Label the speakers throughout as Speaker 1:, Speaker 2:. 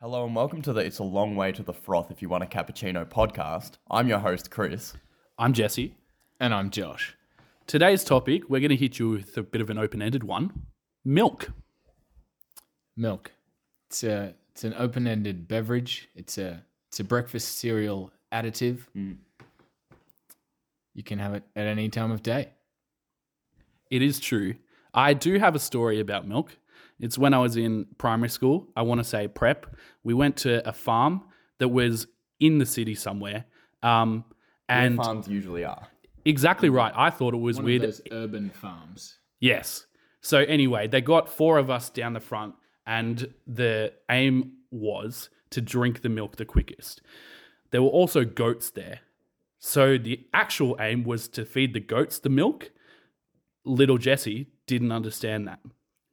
Speaker 1: Hello and welcome to the It's a Long Way to the Froth If You Want a Cappuccino podcast. I'm your host, Chris.
Speaker 2: I'm Jesse.
Speaker 3: And I'm Josh.
Speaker 2: Today's topic, we're going to hit you with a bit of an open ended one milk.
Speaker 3: Milk. It's a it's an open ended beverage. It's a it's a breakfast cereal additive. Mm. You can have it at any time of day.
Speaker 2: It is true. I do have a story about milk. It's when I was in primary school. I want to say prep. We went to a farm that was in the city somewhere. Um,
Speaker 1: And
Speaker 2: and
Speaker 1: farms usually are.
Speaker 2: exactly right. I thought it was
Speaker 3: One
Speaker 2: weird.
Speaker 3: of those urban farms.
Speaker 2: Yes. So anyway, they got four of us down the front, and the aim was to drink the milk the quickest. There were also goats there. So the actual aim was to feed the goats the milk. Little Jesse didn't understand that.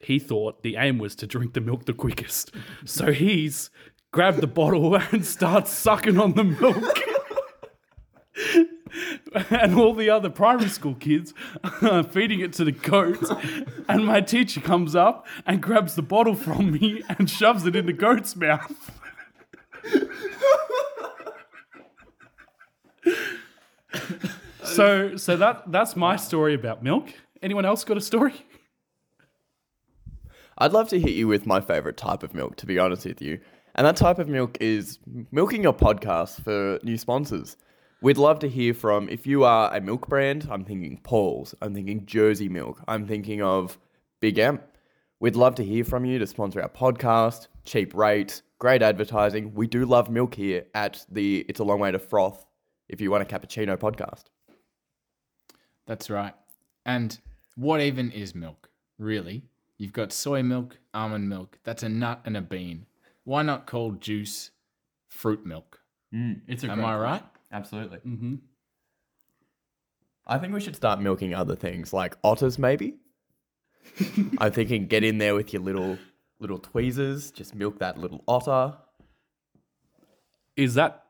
Speaker 2: He thought the aim was to drink the milk the quickest. So he's grabbed the bottle and starts sucking on the milk. and all the other primary school kids are feeding it to the goats. And my teacher comes up and grabs the bottle from me and shoves it in the goat's mouth. so, so that that's my story about milk. Anyone else got a story?
Speaker 1: I'd love to hit you with my favorite type of milk, to be honest with you. And that type of milk is milking your podcast for new sponsors. We'd love to hear from if you are a milk brand. I'm thinking Pauls. I'm thinking Jersey Milk. I'm thinking of Big M. We'd love to hear from you to sponsor our podcast. Cheap rates, great advertising. We do love milk here at the It's a Long Way to Froth. If you want a cappuccino podcast,
Speaker 3: That's right. And what even is milk? Really? You've got soy milk, almond milk. That's a nut and a bean. Why not call juice fruit milk?
Speaker 1: it's a
Speaker 3: Am I right?
Speaker 1: Absolutely.
Speaker 2: Mm-hmm.
Speaker 1: I think we should start milking other things like otters, maybe. I'm thinking get in there with your little little tweezers, just milk that little otter.
Speaker 2: Is that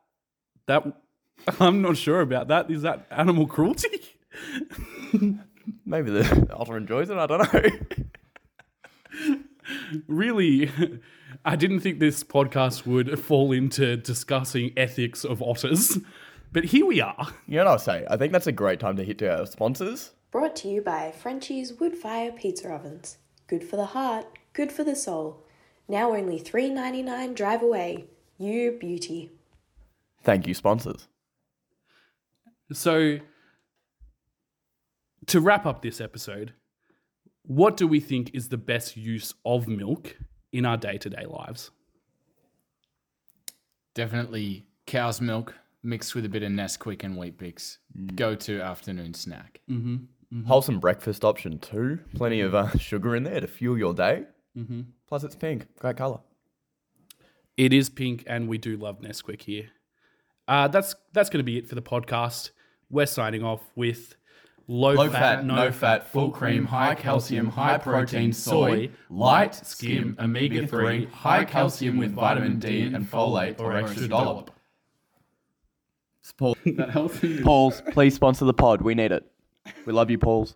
Speaker 2: that? I'm not sure about that. Is that animal cruelty?
Speaker 1: Maybe the otter enjoys it. I don't know.
Speaker 2: Really, I didn't think this podcast would fall into discussing ethics of otters, but here we are.
Speaker 1: you know what I'll say? I think that's a great time to hit to our sponsors.
Speaker 4: Brought to you by Frenchie's Woodfire Pizza Ovens. Good for the heart, good for the soul. Now only $3.99 drive away. You beauty.
Speaker 1: Thank you, sponsors.
Speaker 2: So, to wrap up this episode, what do we think is the best use of milk in our day to day lives?
Speaker 3: Definitely cow's milk mixed with a bit of Nesquik and Weet-Bix.
Speaker 1: Mm.
Speaker 3: Go to afternoon snack.
Speaker 1: Wholesome breakfast option too. Plenty of uh, sugar in there to fuel your day. Mm-hmm. Plus, it's pink. Great color.
Speaker 2: It is pink, and we do love Nesquik here. Uh, that's that's going to be it for the podcast. We're signing off with low,
Speaker 5: Low fat, no fat, full cream, high calcium, high protein soy, light, skim, omega 3, high calcium with vitamin D and folate or extra dollop.
Speaker 1: Paul,
Speaker 3: That healthy.
Speaker 1: Pauls, please sponsor the pod. We need it. We love you, Pauls.